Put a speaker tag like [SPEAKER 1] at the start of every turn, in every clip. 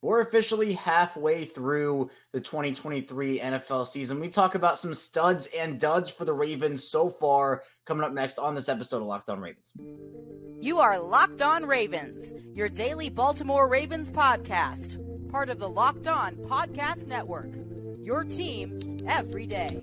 [SPEAKER 1] We're officially halfway through the 2023 NFL season. We talk about some studs and duds for the Ravens so far. Coming up next on this episode of Locked On Ravens.
[SPEAKER 2] You are Locked On Ravens, your daily Baltimore Ravens podcast, part of the Locked On Podcast Network. Your team every day.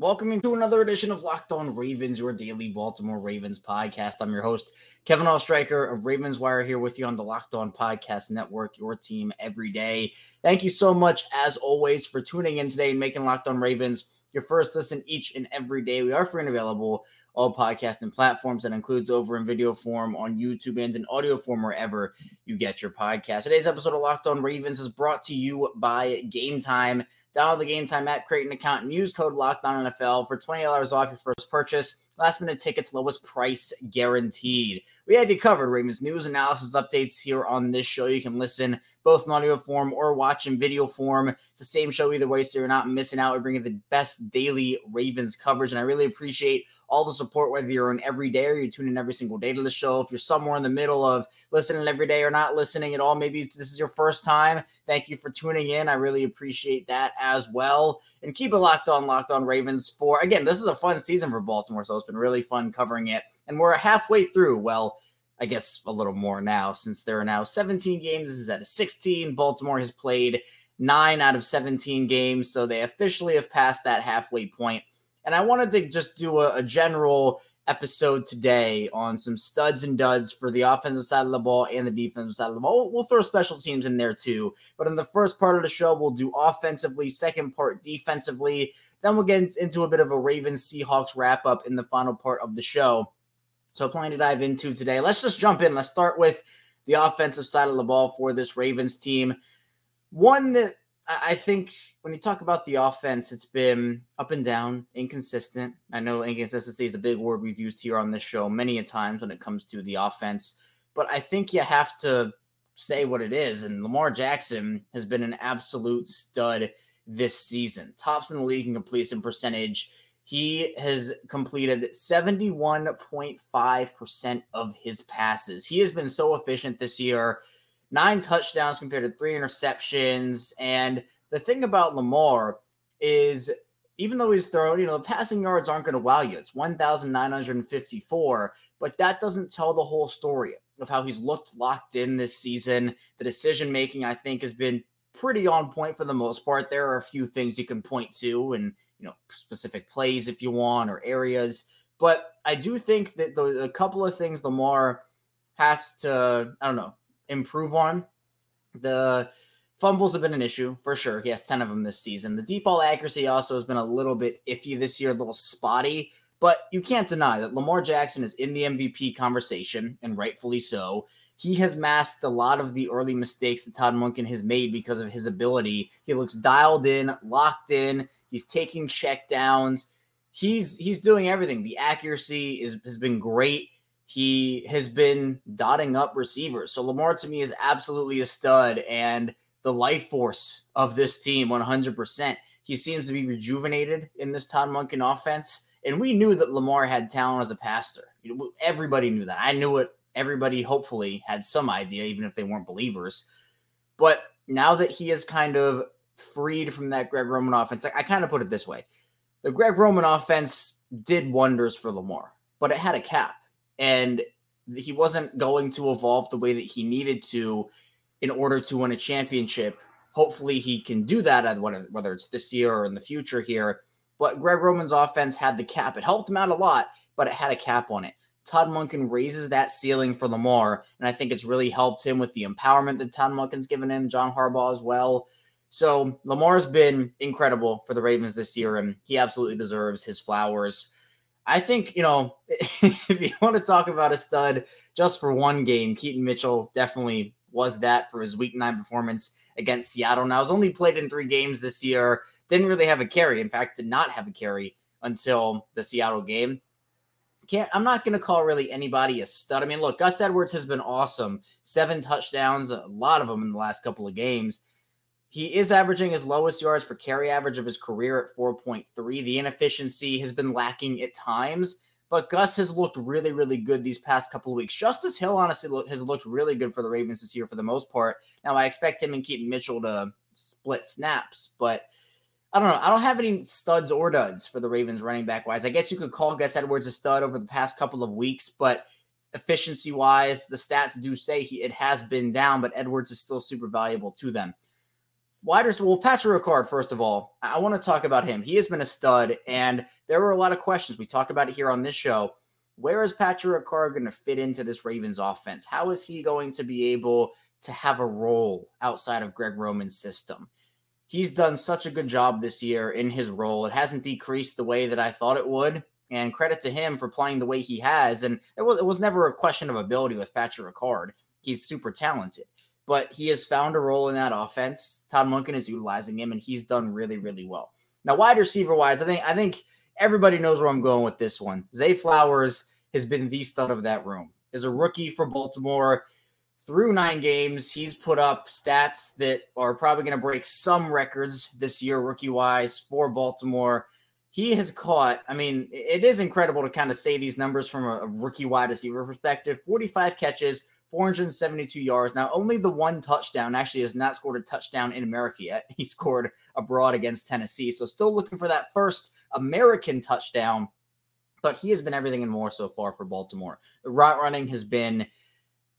[SPEAKER 1] Welcoming to another edition of Locked On Ravens, your daily Baltimore Ravens podcast. I'm your host, Kevin Oestreicher of Ravens Wire, here with you on the Locked On Podcast Network, your team every day. Thank you so much, as always, for tuning in today and making Locked On Ravens your first listen each and every day. We are free and available all podcasting platforms. That includes over in video form on YouTube and in audio form wherever you get your podcast. Today's episode of Locked On Ravens is brought to you by Game Time. Download the Game Time app, create an account, and use code LOCKEDONNFL for $20 off your first purchase. Last minute tickets, lowest price guaranteed. We have you covered, Ravens news, analysis, updates here on this show. You can listen both in audio form or watch in video form. It's the same show either way, so you're not missing out. We're bringing the best daily Ravens coverage, and I really appreciate all the support, whether you're on every day or you tune in every single day to the show. If you're somewhere in the middle of listening every day or not listening at all, maybe this is your first time. Thank you for tuning in. I really appreciate that as well. And keep it locked on, locked on Ravens for again, this is a fun season for Baltimore, so it's been really fun covering it. And we're halfway through. Well, I guess a little more now since there are now 17 games. At a 16. Baltimore has played nine out of 17 games, so they officially have passed that halfway point. And I wanted to just do a, a general episode today on some studs and duds for the offensive side of the ball and the defensive side of the ball. We'll, we'll, throw special teams in there too. But in the first part of the show, we'll do offensively, second part defensively. Then we'll get into a bit of a Ravens Seahawks wrap up in the final part of the show. So, plenty to dive into today. Let's just jump in. Let's start with the offensive side of the ball for this Ravens team. One that I think when you talk about the offense, it's been up and down, inconsistent. I know inconsistency is a big word we've used here on this show many a times when it comes to the offense, but I think you have to say what it is. And Lamar Jackson has been an absolute stud this season. Tops in the league in completion percentage. He has completed 71.5% of his passes. He has been so efficient this year nine touchdowns compared to three interceptions. And the thing about Lamar is even though he's thrown, you know, the passing yards aren't going to wow you. It's 1,954, but that doesn't tell the whole story of how he's looked locked in this season. The decision making, I think, has been pretty on point for the most part. There are a few things you can point to and, you know, specific plays if you want or areas. But I do think that the, the couple of things Lamar has to, I don't know, improve on. The fumbles have been an issue for sure. He has 10 of them this season. The deep ball accuracy also has been a little bit iffy this year, a little spotty, but you can't deny that Lamar Jackson is in the MVP conversation, and rightfully so. He has masked a lot of the early mistakes that Todd Monken has made because of his ability. He looks dialed in, locked in. He's taking check downs. He's he's doing everything. The accuracy is has been great. He has been dotting up receivers. So Lamar to me is absolutely a stud and the life force of this team 100%. He seems to be rejuvenated in this Todd Monken offense. And we knew that Lamar had talent as a passer. Everybody knew that. I knew it. Everybody hopefully had some idea, even if they weren't believers. But now that he is kind of freed from that Greg Roman offense, I kind of put it this way the Greg Roman offense did wonders for Lamar, but it had a cap and he wasn't going to evolve the way that he needed to in order to win a championship. Hopefully, he can do that, whether it's this year or in the future here. But Greg Roman's offense had the cap. It helped him out a lot, but it had a cap on it. Todd Monken raises that ceiling for Lamar, and I think it's really helped him with the empowerment that Todd Monken's given him, John Harbaugh as well. So Lamar's been incredible for the Ravens this year, and he absolutely deserves his flowers. I think, you know, if you want to talk about a stud just for one game, Keaton Mitchell definitely was that for his week nine performance against Seattle. Now, he's only played in three games this year, didn't really have a carry. In fact, did not have a carry until the Seattle game. can't I'm not going to call really anybody a stud. I mean, look, Gus Edwards has been awesome. Seven touchdowns, a lot of them in the last couple of games. He is averaging his lowest yards per carry average of his career at 4.3. The inefficiency has been lacking at times, but Gus has looked really, really good these past couple of weeks. Justice Hill honestly has looked really good for the Ravens this year for the most part. Now I expect him and Keaton Mitchell to split snaps, but I don't know. I don't have any studs or duds for the Ravens running back wise. I guess you could call Gus Edwards a stud over the past couple of weeks, but efficiency wise, the stats do say he it has been down, but Edwards is still super valuable to them. Wide receiver, well, Patrick Ricard, first of all, I want to talk about him. He has been a stud, and there were a lot of questions. We talked about it here on this show. Where is Patrick Ricard going to fit into this Ravens offense? How is he going to be able to have a role outside of Greg Roman's system? He's done such a good job this year in his role. It hasn't decreased the way that I thought it would. And credit to him for playing the way he has. And it was, it was never a question of ability with Patrick Ricard. He's super talented but he has found a role in that offense. Todd Monken is utilizing him, and he's done really, really well. Now, wide receiver wise, I think I think everybody knows where I'm going with this one. Zay Flowers has been the stud of that room. Is a rookie for Baltimore. Through nine games, he's put up stats that are probably going to break some records this year, rookie wise, for Baltimore. He has caught, I mean, it is incredible to kind of say these numbers from a, rookie wide receiver perspective 45 catches, 472 yards. Now, only the one touchdown actually has not scored a touchdown in America yet. He scored abroad against Tennessee. So, still looking for that first American touchdown. But he has been everything and more so far for Baltimore. The route running has been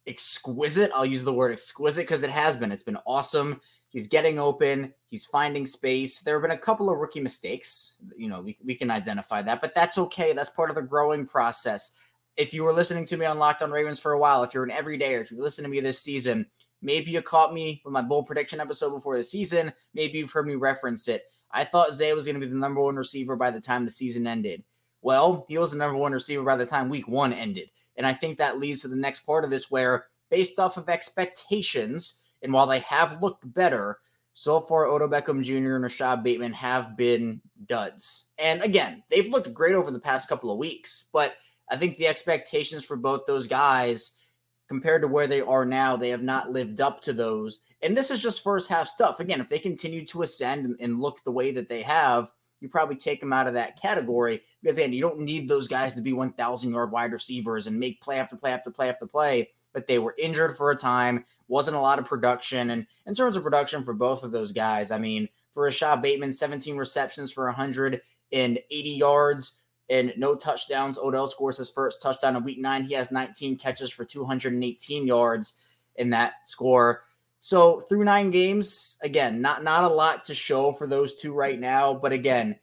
[SPEAKER 1] exquisite. I'll use the word exquisite because it has been. It's been awesome. He's getting open. He's finding space. There have been a couple of rookie mistakes. You know, we, we can identify that, but that's okay. That's part of the growing process if you were listening to me on Locked On Ravens for a while, if you're an everyday if you listen to me this season, maybe you caught me with my bold prediction episode before the season. Maybe you've heard me reference it. I thought Zay was going to be the number one receiver by the time the season ended. Well, he was the number one receiver by the time week one ended. And I think that leads to the next part of this where, based off of expectations, and while they have looked better, so far Odell Beckham Jr. and Rashod Bateman have been duds. And again, they've looked great over the past couple of weeks, but – I think the expectations for both those guys compared to where they are now, they have not lived up to those. And this is just first half stuff. Again, if they continue to ascend and, look the way that they have, you probably take them out of that category because again, you don't need those guys to be 1,000 yard wide receivers and make play after play after play after play. But they were injured for a time, wasn't a lot of production. And in terms of production for both of those guys, I mean, for Rashod Bateman, 17 receptions for 180 yards and no touchdowns. Odell scores his first touchdown in week nine. He has 19 catches for 218 yards in that score. So through nine games, again, not not a lot to show for those two right now. But again,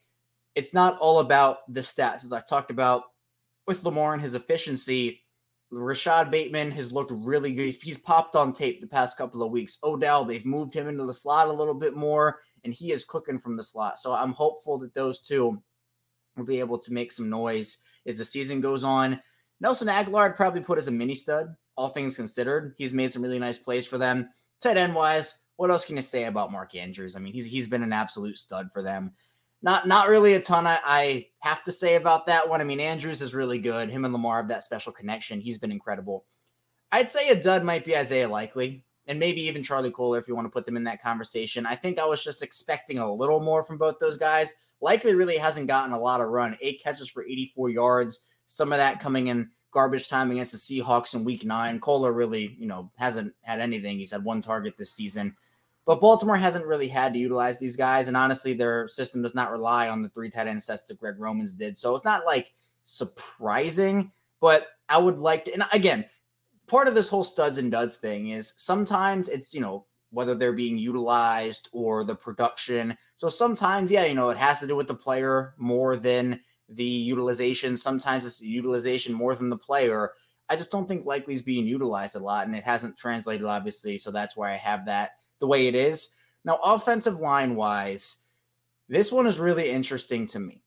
[SPEAKER 1] it's not all about the stats, as I talked about with Lamar and his efficiency. Rashod Bateman has looked really good. He's, he's popped on tape the past couple of weeks. Odell, they've moved him into the slot a little bit more, and he is cooking from the slot. So I'm hopeful that those two will be able to make some noise as the season goes on. Nelson I'd probably put as a mini stud, all things considered. He's made some really nice plays for them. Tight end wise, what else can you say about Mark Andrews? I mean, he's he's been an absolute stud for them. Not not really a ton I, I have to say about that one. I mean, Andrews is really good. Him and Lamar have that special connection. He's been incredible. I'd say a dud might be Isaiah Likely and maybe even Charlie Kolar if you want to put them in that conversation. I think I was just expecting a little more from both those guys likely really hasn't gotten a lot of run. Eight catches for 84 yards. Some of that coming in garbage time against the Seahawks in week nine. Kolar really, you know, hasn't had anything. He's had one target this season. But Baltimore hasn't really had to utilize these guys. And honestly, their system does not rely on the three tight end sets that Greg Romans did. So it's not like surprising, but I would like to. And again, part of this whole studs and duds thing is sometimes it's, you know, whether they're being utilized or the production. So sometimes, yeah, you know, it has to do with the player more than the utilization. Sometimes it's utilization more than the player. I just don't think Likely's being utilized a lot, and it hasn't translated, obviously. So that's why I have that the way it is. Now, offensive line wise, this one is really interesting to me.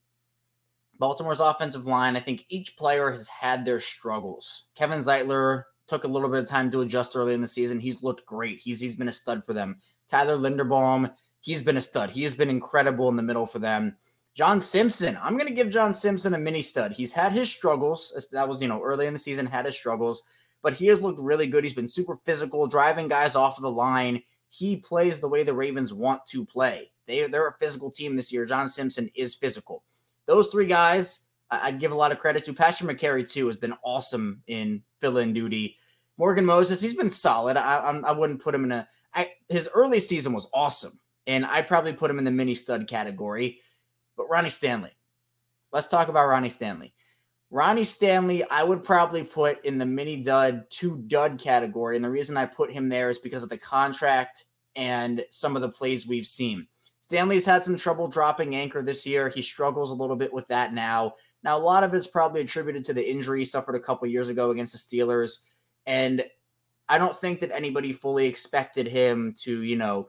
[SPEAKER 1] Baltimore's offensive line, I think each player has had their struggles. Kevin Zeitler took a little bit of time to adjust early in the season. He's looked great. He's he's been a stud for them. Tyler Linderbaum, he's been a stud. He has been incredible in the middle for them. John Simpson. I'm going to give John Simpson a mini stud. He's had his struggles. That was, you know, early in the season, had his struggles, but he has looked really good. He's been super physical, driving guys off of the line. He plays the way the Ravens want to play. They, they're a physical team this year. John Simpson is physical. Those three guys, I'd give a lot of credit to. Patrick Mekari, too, has been awesome in fill in duty. Morgan Moses, he's been solid. I, I, I wouldn't put him in a. I, his early season was awesome, and I'd probably put him in the mini stud category. But Ronnie Stanley, let's talk about Ronnie Stanley. Ronnie Stanley, I would probably put in the mini dud to dud category. And the reason I put him there is because of the contract and some of the plays we've seen. Stanley's had some trouble dropping anchor this year. He struggles a little bit with that now. Now, a lot of it's probably attributed to the injury he suffered a couple years ago against the Steelers. And I don't think that anybody fully expected him to, you know,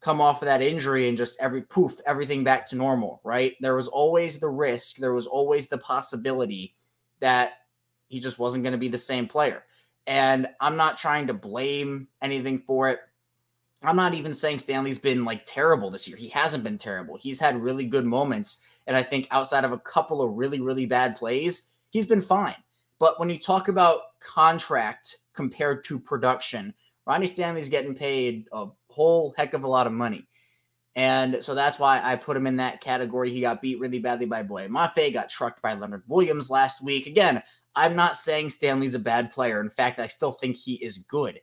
[SPEAKER 1] come off of that injury and just every poof, everything back to normal, right? There was always the risk, there was always the possibility that he just wasn't going to be the same player. And I'm not trying to blame anything for it. I'm not even saying Stanley's been like terrible this year. He hasn't been terrible. He's had really good moments. And I think outside of a couple of really, really bad plays, he's been fine. But when you talk about contract compared to production, Ronnie Stanley's getting paid a whole heck of a lot of money. And so that's why I put him in that category. He got beat really badly by Boye Mafe, got trucked by Leonard Williams last week. Again, I'm not saying Stanley's a bad player. In fact, I still think he is good.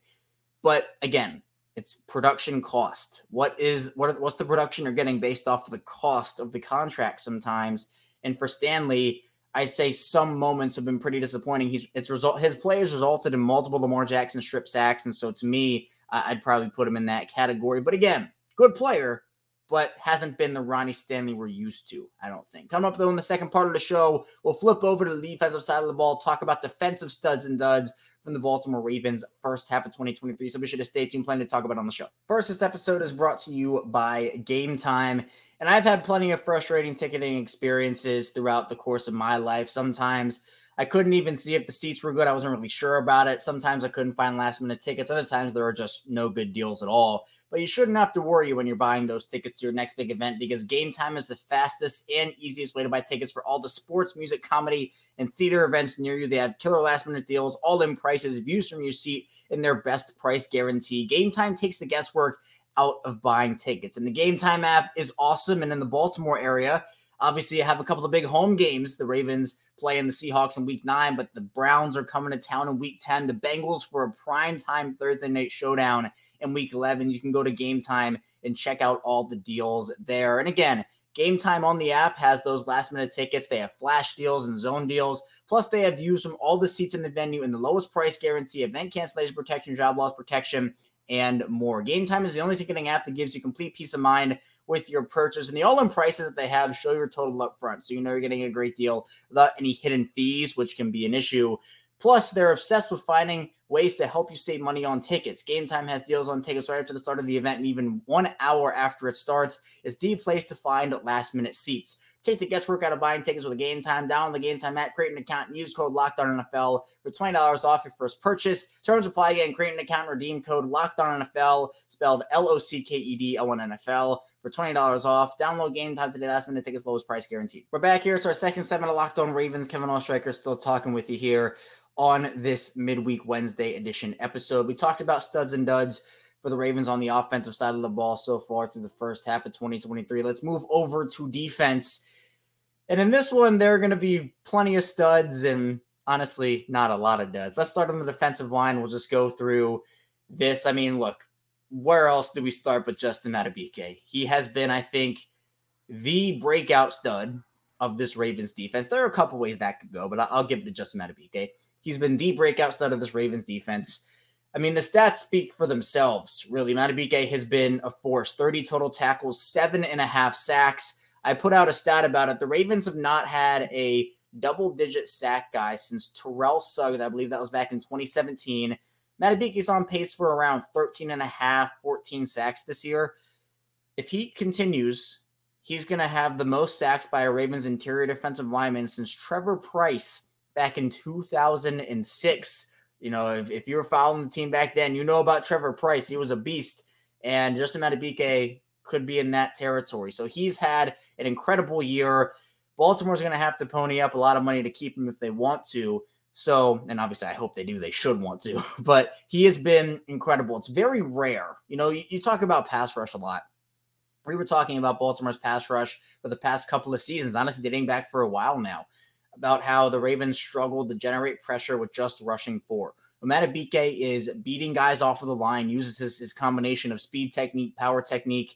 [SPEAKER 1] But again, it's production cost. What is what what's the production you're getting based off of the cost of the contract sometimes? And for Stanley, I'd say some moments have been pretty disappointing. He's it's result his plays resulted in multiple Lamar Jackson strip sacks, and so to me, I'd probably put him in that category. But again, good player, but hasn't been the Ronnie Stanley we're used to, I don't think. Coming up, though, in the second part of the show, we'll flip over to the defensive side of the ball, talk about defensive studs and duds from the Baltimore Ravens first half of 2023. So be sure to stay tuned, plenty to talk about on the show. First, this episode is brought to you by Game Time. And I've had plenty of frustrating ticketing experiences throughout the course of my life. Sometimes I couldn't even see if the seats were good. I wasn't really sure about it. Sometimes I couldn't find last minute tickets. Other times there were just no good deals at all. But you shouldn't have to worry when you're buying those tickets to your next big event because Game Time is the fastest and easiest way to buy tickets for all the sports, music, comedy, and theater events near you. They have killer last minute deals, all in prices, views from your seat, and their best price guarantee. Game Time takes the guesswork out of buying tickets. And the Game Time app is awesome. And in the Baltimore area, obviously, you have a couple of big home games. The Ravens playing the Seahawks in week nine, but the Browns are coming to town in week 10. The Bengals for a prime time Thursday night showdown in week 11. You can go to game time and check out all the deals there. And again, Game Time on the app has those last minute tickets. They have flash deals and zone deals. Plus, they have views from all the seats in the venue and the lowest price guarantee, event cancellation protection, job loss protection, and more. Game Time is the only ticketing app that gives you complete peace of mind with your purchase. And the all in prices that they have show your total up front. So you know you're getting a great deal without any hidden fees, which can be an issue. Plus, they're obsessed with finding ways to help you save money on tickets. Game Time has deals on tickets right after the start of the event, and even one hour after it starts is the place to find last minute seats. Take the guesswork out of buying tickets with Game Time. Download the Game Time app, create an account, and use code LOCKEDONNFL for $20 off your first purchase. Terms apply again. Create an account redeem code LOCKEDONNFL, spelled L-O-C-K-E-D-O-N-N-F-L for $20 off. Download Game Time today. Last minute tickets, lowest price guaranteed. We're back here. It's our second segment of Locked On Ravens. Kevin Oestreicher still talking with you here on this midweek Wednesday edition episode. We talked about studs and duds for the Ravens on the offensive side of the ball so far through the first half of 2023. Let's move over to defense. And in this one, there are going to be plenty of studs and honestly, not a lot of duds. Let's start on the defensive line. We'll just go through this. I mean, look, where else do we start but Justin Madubuike? He has been, I think, the breakout stud of this Ravens defense. There are a couple ways that could go, but I'll give it to Justin Madubuike. He's been the breakout stud of this Ravens defense. I mean, the stats speak for themselves, really. Madubuike has been a force 30 total tackles, seven and a half sacks. I put out a stat about it. The Ravens have not had a double digit sack guy since Terrell Suggs. I believe that was back in 2017. is on pace for around 13 and a half, 14 sacks this year. If he continues, he's going to have the most sacks by a Ravens interior defensive lineman since Trevor Pryce back in 2006. You know, if, if you were following the team back then, you know about Trevor Pryce. He was a beast. And Justin Madubuike could be in that territory. So he's had an incredible year. Baltimore's going to have to pony up a lot of money to keep him if they want to. So, and obviously, I hope they do. They should want to, but he has been incredible. It's very rare. You know, you, you talk about pass rush a lot. We were talking about Baltimore's pass rush for the past couple of seasons, honestly, dating back for a while now, about how the Ravens struggled to generate pressure with just rushing four. Madubuike is beating guys off of the line, uses his, his combination of speed technique, power technique,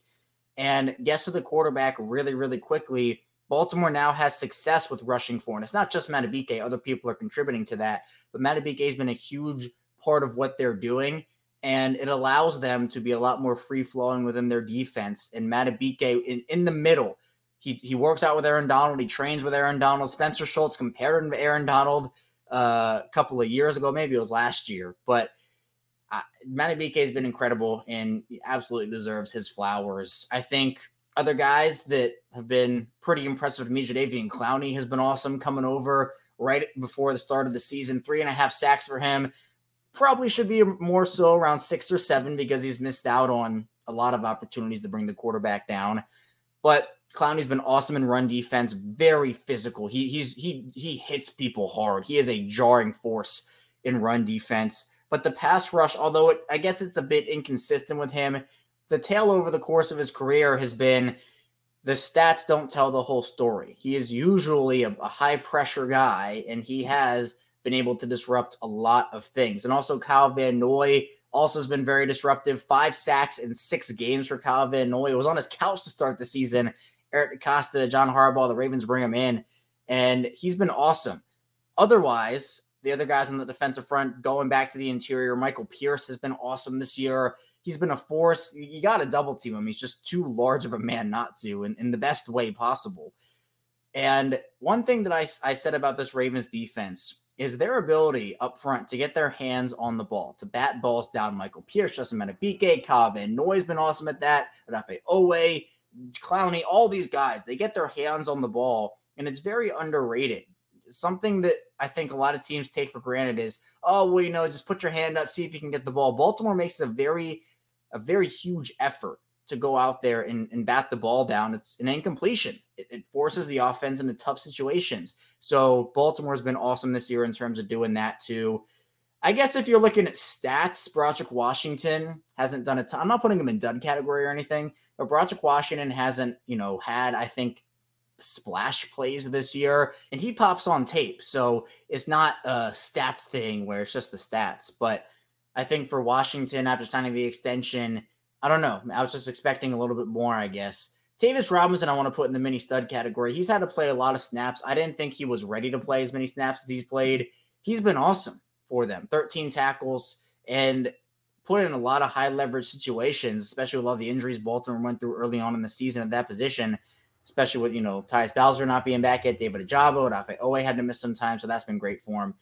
[SPEAKER 1] and gets to the quarterback really, really quickly. Baltimore now has success with rushing four. And it's not just Madubuike, other people are contributing to that. But Madubuike has been a huge part of what they're doing. And it allows them to be a lot more free flowing within their defense. And Madubuike in, in the middle, he, he works out with Aaron Donald. He trains with Aaron Donald. Spencer Schultz compared him to Aaron Donald uh, a couple of years ago. Maybe it was last year. But uh, Madubuike has been incredible and absolutely deserves his flowers. I think other guys that have been pretty impressive to me, Clowney has been awesome coming over right before the start of the season. Three and a half sacks for him. Probably should be more so around six or seven because he's missed out on a lot of opportunities to bring the quarterback down. But Clowney's been awesome in run defense, very physical. He he's he he hits people hard. He is a jarring force in run defense. But the pass rush, although it, I guess it's a bit inconsistent with him, the tale over the course of his career has been the stats don't tell the whole story. He is usually a, a, high pressure guy, and he has been able to disrupt a lot of things. And also, Kyle Van Noy also has been very disruptive. Five sacks in six games for Kyle Van Noy. It was on his couch to start the season. Eric DeCosta, John Harbaugh, the Ravens bring him in, and he's been awesome. Otherwise, the other guys on the defensive front going back to the interior, Michael Pierce has been awesome this year he's been a force. You got to double team him. He's just too large of a man not to, in, in the best way possible. And one thing that I, I said about this Ravens defense is their ability up front to get their hands on the ball, to bat balls down. Michael Pierce, Justin Madubuike, Kyle Van Noy's been awesome at that. Odafe Oweh, Clowney, all these guys, they get their hands on the ball, and it's very underrated. Something that I think a lot of teams take for granted is, oh, well, you know, just put your hand up, see if you can get the ball. Baltimore makes a very a very huge effort to go out there and, and bat the ball down. It's an incompletion. It, it, forces the offense into tough situations. So Baltimore's been awesome this year in terms of doing that too. I guess if you're looking at stats, Broderick Washington hasn't done a ton. I'm not putting him in dud category or anything, but Broderick Washington hasn't, you know, had, I think, splash plays this year, and he pops on tape. So it's not a stats thing where it's just the stats. But I think for Washington after signing the extension, I don't know. I was just expecting a little bit more, I guess. Tavius Robinson, I want to put in the mini stud category. He's had to play a lot of snaps. I didn't think he was ready to play as many snaps as he's played. He's been awesome for them 13 tackles and put in a lot of high leverage situations, especially with all the injuries Baltimore went through early on in the season at that position, especially with, you know, Tyus Bowser not being back yet, David Ojabo, Odafe Oweh had to miss some time, so that's been great for him.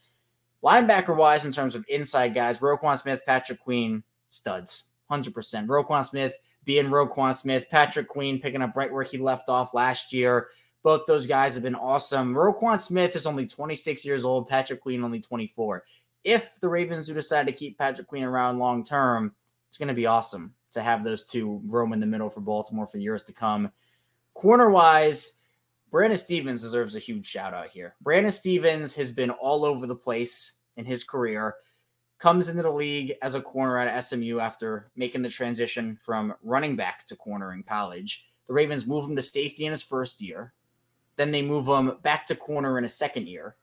[SPEAKER 1] Linebacker wise, in terms of inside guys, Roquan Smith, Patrick Queen, studs, 100%. Roquan Smith being Roquan Smith, Patrick Queen picking up right where he left off last year. Both those guys have been awesome. Roquan Smith is only 26 years old, Patrick Queen only 24. If the Ravens do decide to keep Patrick Queen around long term, it's going to be awesome to have those two roam in the middle for Baltimore for years to come. Corner wise, Brandon Stephens deserves a huge shout out here. Brandon Stephens has been all over the place in his career. Comes into the league as a corner at SMU after making the transition from running back to corner in college. The Ravens move him to safety in his first year. Then they move him back to corner in his second year.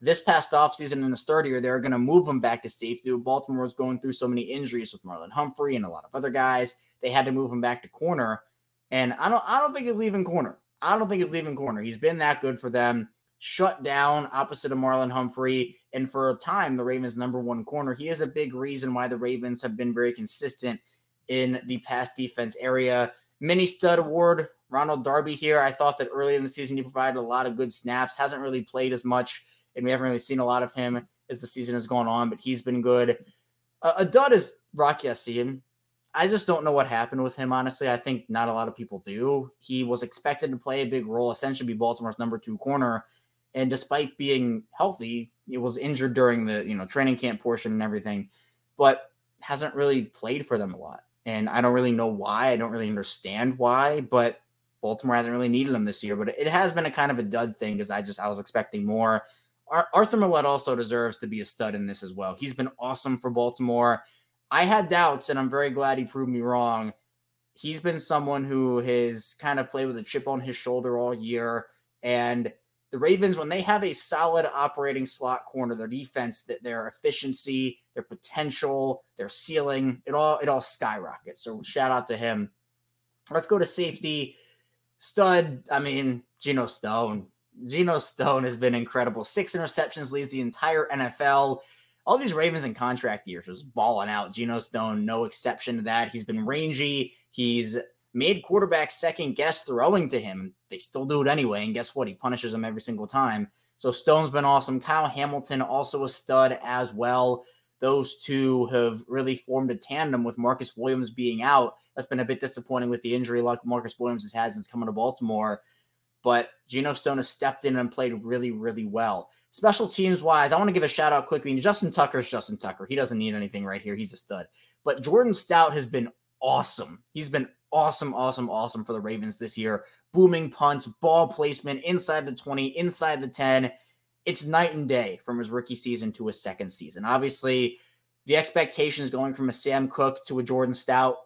[SPEAKER 1] This past offseason in his third year, they're going to move him back to safety. Baltimore was going through so many injuries with Marlon Humphrey and a lot of other guys. They had to move him back to corner. And I don't I don't think he's leaving corner. I don't think he's leaving corner. He's been that good for them. Shut down opposite of Marlon Humphrey. And for a time, the Ravens' number one corner. He is a big reason why the Ravens have been very consistent in the pass defense area. Mini stud award, Ronald Darby here. I thought that early in the season he provided a lot of good snaps. Hasn't really played as much, and we haven't really seen a lot of him as the season has gone on, but he's been good. Uh, a dud is Rock Ya-Sin. I just don't know what happened with him, honestly. I think not a lot of people do. He was expected to play a big role, essentially be Baltimore's number two corner. And despite being healthy, he was injured during the you know training camp portion and everything, but hasn't really played for them a lot. And I don't really know why. I don't really understand why, but Baltimore hasn't really needed him this year. But it has been a kind of a dud thing because I just I was expecting more. Arthur Maulet also deserves to be a stud in this as well. He's been awesome for Baltimore. I had doubts, and I'm very glad he proved me wrong. He's been someone who has kind of played with a chip on his shoulder all year. And the Ravens, when they have a solid operating slot corner, their defense, that their efficiency, their potential, their ceiling, it all it all skyrockets. So shout out to him. Let's go to safety. Stud, I mean, Geno Stone. Geno Stone has been incredible. Six interceptions, leads the entire NFL. All these Ravens in contract years just balling out. Geno Stone, no exception to that. He's been rangy. He's made quarterbacks second guess throwing to him. They still do it anyway. And guess what? He punishes them every single time. So Stone's been awesome. Kyle Hamilton, also a stud as well. Those two have really formed a tandem with Marcus Williams being out. That's been a bit disappointing with the injury luck Marcus Williams has had since coming to Baltimore. But Geno Stone has stepped in and played really, really well. Special teams wise, I want to give a shout out quickly. Justin Tucker is Justin Tucker. He doesn't need anything right here. He's a stud. But Jordan Stout has been awesome. He's been awesome, awesome, awesome for the Ravens this year. Booming punts, ball placement inside the 20, inside the 10. It's night and day from his rookie season to his second season. Obviously, the expectations going from a Sam Koch to a Jordan Stout,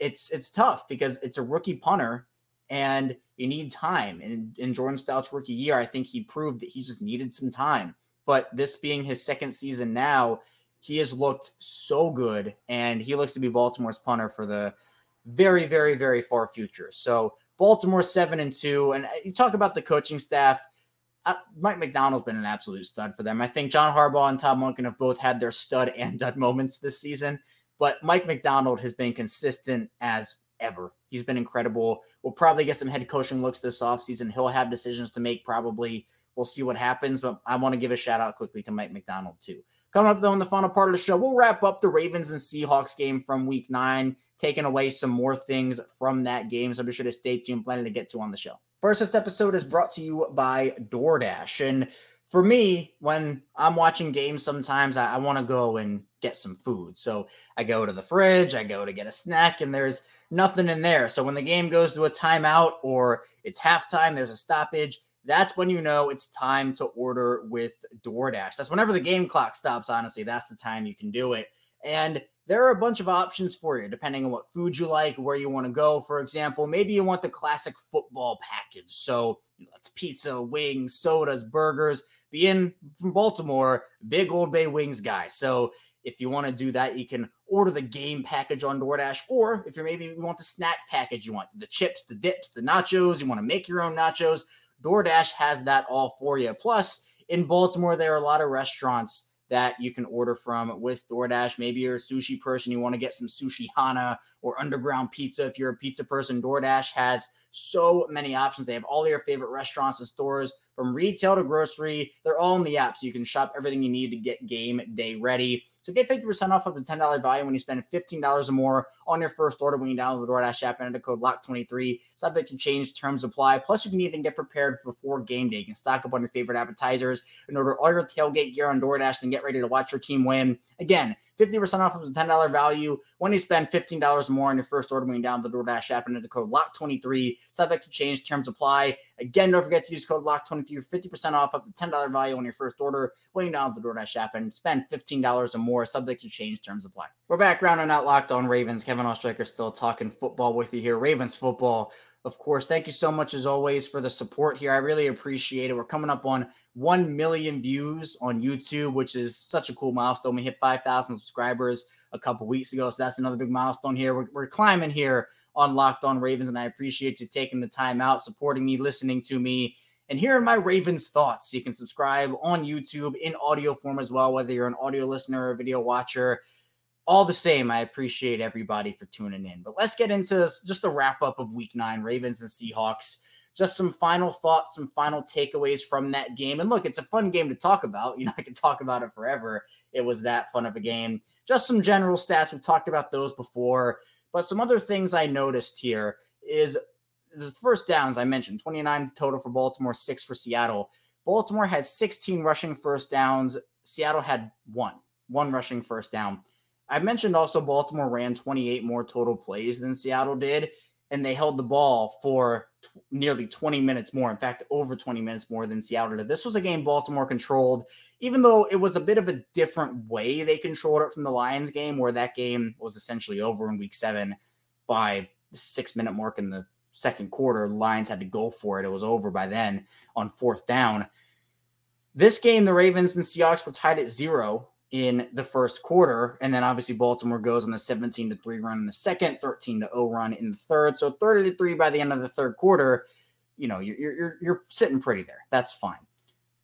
[SPEAKER 1] it's it's tough because it's a rookie punter and you need time. And in Jordan Stout's rookie year, I think he proved that he just needed some time. But this being his second season now, he has looked so good and he looks to be Baltimore's punter for the very, very, very far future. So Baltimore seven and two, and uh, you talk about the coaching staff. Uh, Mike Macdonald's been an absolute stud for them. I think John Harbaugh and Todd Monken have both had their stud and dud moments this season, but Mike Macdonald has been consistent as ever. He's been incredible. We'll probably get some head coaching looks this offseason. He'll have decisions to make probably. We'll see what happens, but I want to give a shout out quickly to Mike Macdonald too. Coming up though in the final part of the show, we'll wrap up the Ravens and Seahawks game from week nine, taking away some more things from that game. So be sure to stay tuned, planning to get to on the show. First, this episode is brought to you by DoorDash. And for me, when I'm watching games, sometimes I, I want to go and get some food. So I go to the fridge, I go to get a snack, and there's nothing in there. So when the game goes to a timeout or it's halftime, there's a stoppage that's when you know it's time to order with DoorDash. That's whenever the game clock stops, honestly, that's the time you can do it. And there are a bunch of options for you depending on what food you like, where you want to go. For example, maybe you want the classic football package. So that's pizza, wings, sodas, burgers. Being from Baltimore, big Old Bay wings guy. So if you want to do that, you can order the game package on DoorDash. Or if you're maybe you want the snack package, you want the chips, the dips, the nachos, you want to make your own nachos. DoorDash has that all for you. Plus, in Baltimore, there are a lot of restaurants that you can order from with DoorDash. Maybe you're a sushi person, you want to get some sushi hana or underground pizza. If you're a pizza person, DoorDash has so many options. They have all your favorite restaurants and stores from retail to grocery. They're all in the app, so you can shop everything you need to get game day ready. So get 50% off up to $10 value when you spend $15 or more on your first order when you download the DoorDash app and enter code LOCK23. Subject to change, terms apply. Plus, you can even get prepared before game day. You can stock up on your favorite appetizers and order all your tailgate gear on DoorDash and get ready to watch your team win. Again, 50% off of the $10 value when you spend $15 or more on your first order when you download the DoorDash app and enter the code LOCK23. Subject to change, terms apply. Again, don't forget to use code LOCK23 for 50% off up to $10 value on your first order when you download the DoorDash app and spend $15 or more. Subject to change, terms apply. We're back rounding out Locked On Ravens. Kevin Oestreicher still talking football with you here. Ravens football of course. Thank you so much as always for the support here. I really appreciate it. We're coming up on 1 million views on YouTube, which is such a cool milestone. We hit 5,000 subscribers a couple weeks ago. So that's another big milestone here. We're, we're climbing here on Locked On Ravens, and I appreciate you taking the time out, supporting me, listening to me, and hearing my Ravens thoughts. You can subscribe on YouTube in audio form as well, whether you're an audio listener or a video watcher. All the same, I appreciate everybody for tuning in. But let's get into just a wrap up of week nine Ravens and Seahawks just some final thoughts, some final takeaways from that game. And look, it's a fun game to talk about. You know, I could talk about it forever. It was that fun of a game. Just some general stats. We've talked about those before. But some other things I noticed here is the first downs I mentioned 29 total for Baltimore, six for Seattle. Baltimore had 16 rushing first downs. Seattle had one, one rushing first down. I mentioned also Baltimore ran 28 more total plays than Seattle did, and they held the ball for t- nearly 20 minutes more. In fact, over 20 minutes more than Seattle did. This was a game Baltimore controlled, even though it was a bit of a different way they controlled it from the Lions game, where that game was essentially over in week seven by the six minute mark in the second quarter. Lions had to go for it. It was over by then on fourth down. This game, the Ravens and Seahawks were tied at zero in the first quarter. And then obviously Baltimore goes on the 17 to 3 run in the second, 13 to 0 run in the third. So 30 to 3 by the end of the third quarter, you know, you're you're you're sitting pretty there. That's fine.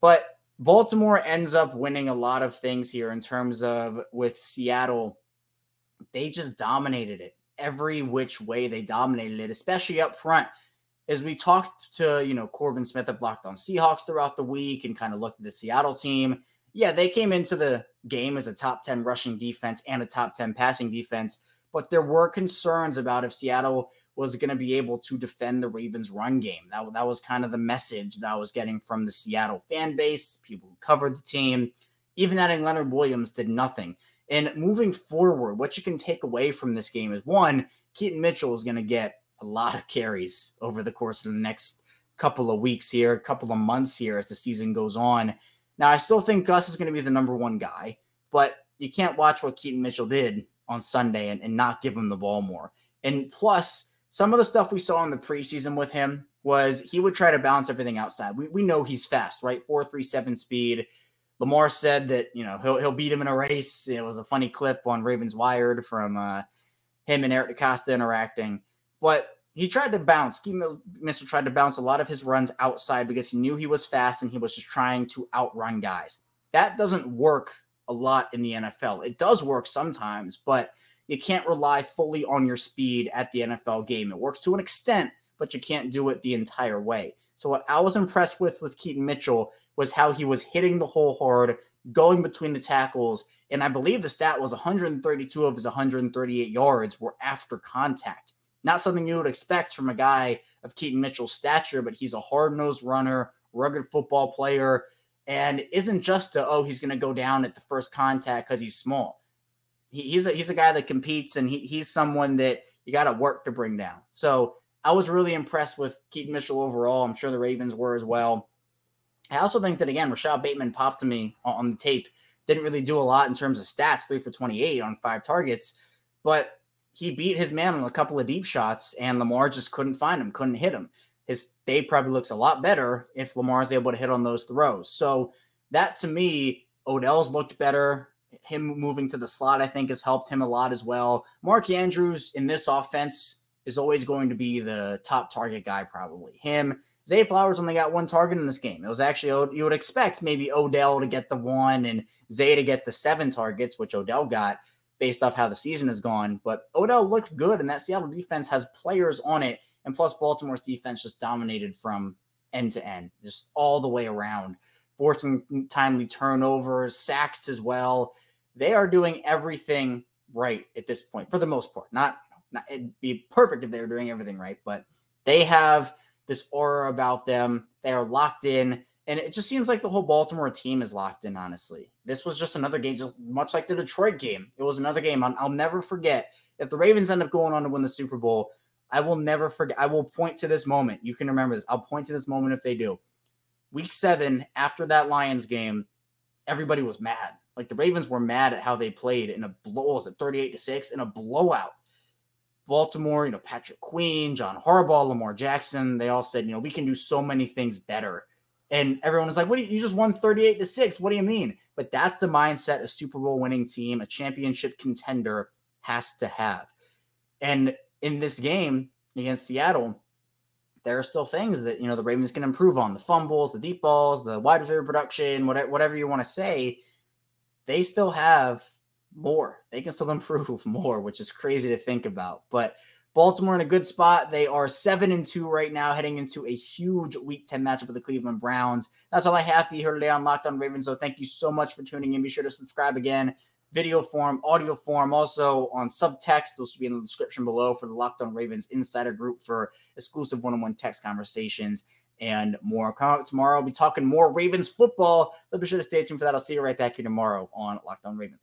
[SPEAKER 1] But Baltimore ends up winning a lot of things here in terms of with Seattle, they just dominated it. Every which way they dominated it, especially up front. As we talked to, you know, Corbin Smith of Locked On Seahawks throughout the week and kind of looked at the Seattle team, yeah, they came into the game as a top 10 rushing defense and a top 10 passing defense, but there were concerns about if Seattle was going to be able to defend the Ravens' run game. That, that was kind of the message that I was getting from the Seattle fan base, people who covered the team. Even adding Leonard Williams did nothing. And moving forward, what you can take away from this game is one, Keaton Mitchell is going to get a lot of carries over the course of the next couple of weeks here, a couple of months here as the season goes on. Now, I still think Gus is going to be the number one guy, but you can't watch what Keaton Mitchell did on Sunday and, and not give him the ball more. And plus, some of the stuff we saw in the preseason with him was he would try to balance everything outside. We, we know he's fast, right? 437 speed. Lamar said that, you know, he'll, he'll beat him in a race. It was a funny clip on Ravens Wired from uh, him and Eric DeCosta interacting. But he tried to bounce. Keaton Mitchell tried to bounce a lot of his runs outside because he knew he was fast and he was just trying to outrun guys. That doesn't work a lot in the NFL. It does work sometimes, but you can't rely fully on your speed at the NFL game. It works to an extent, but you can't do it the entire way. So what I was impressed with with Keaton Mitchell was how he was hitting the hole hard, going between the tackles, and I believe the stat was 132 of his 138 yards were after contact. Not something you would expect from a guy of Keaton Mitchell's stature, but he's a hard nosed runner, rugged football player, and isn't just a, oh, he's going to go down at the first contact because he's small. He, he's, a, he's a guy that competes, and he, he's someone that you got to work to bring down. So I was really impressed with Keaton Mitchell overall. I'm sure the Ravens were as well. I also think that, again, Rashod Bateman popped to me on the tape. Didn't really do a lot in terms of stats, three for 28 on five targets. But he beat his man on a couple of deep shots, and Lamar just couldn't find him, couldn't hit him. His day probably looks a lot better if Lamar is able to hit on those throws. So that to me, Odell's looked better. Him moving to the slot, I think, has helped him a lot as well. Mark Andrews in this offense is always going to be the top target guy, probably. Him, Zay Flowers only got one target in this game. It was actually, you would expect maybe Odell to get the one and Zay to get the seven targets, which Odell got based off how the season has gone. But Odell looked good, and that Seattle defense has players on it. And plus, Baltimore's defense just dominated from end to end, just all the way around, forcing timely turnovers, sacks as well. They are doing everything right at this point for the most part. Not, not it'd be perfect if they were doing everything right, but they have this aura about them. They are locked in. And it just seems like the whole Baltimore team is locked in, honestly. This was just another game, just much like the Detroit game. It was another game. I'll, I'll, never forget. If the Ravens end up going on to win the Super Bowl, I will never forget. I will point to this moment. You can remember this. I'll point to this moment if they do. Week seven, after that Lions game, everybody was mad. Like the Ravens were mad at how they played in a blow. Was it 38 to 6 in a blowout? Baltimore, you know, Patrick Queen, John Harbaugh, Lamar Jackson, they all said, you know, we can do so many things better and everyone was like, "What do you, you just won 38 to 6? What do you mean?" But that's the mindset a Super Bowl winning team, a championship contender has to have. And in this game against Seattle, there are still things that you know the Ravens can improve on: the fumbles, the deep balls, the wide receiver production, whatever, whatever you want to say. They still have more. They can still improve more, which is crazy to think about. But Baltimore in a good spot. They are seven and two right now, heading into a huge Week Ten matchup with the Cleveland Browns. That's all I have for you here today on Locked On Ravens. So thank you so much for tuning in. Be sure to subscribe again, video form, audio form, also on subtext. Those will be in the description below for the Locked On Ravens Insider Group for exclusive one-on-one text conversations and more. Come out tomorrow. I'll be talking more Ravens football. So be sure to stay tuned for that. I'll see you right back here tomorrow on Locked On Ravens.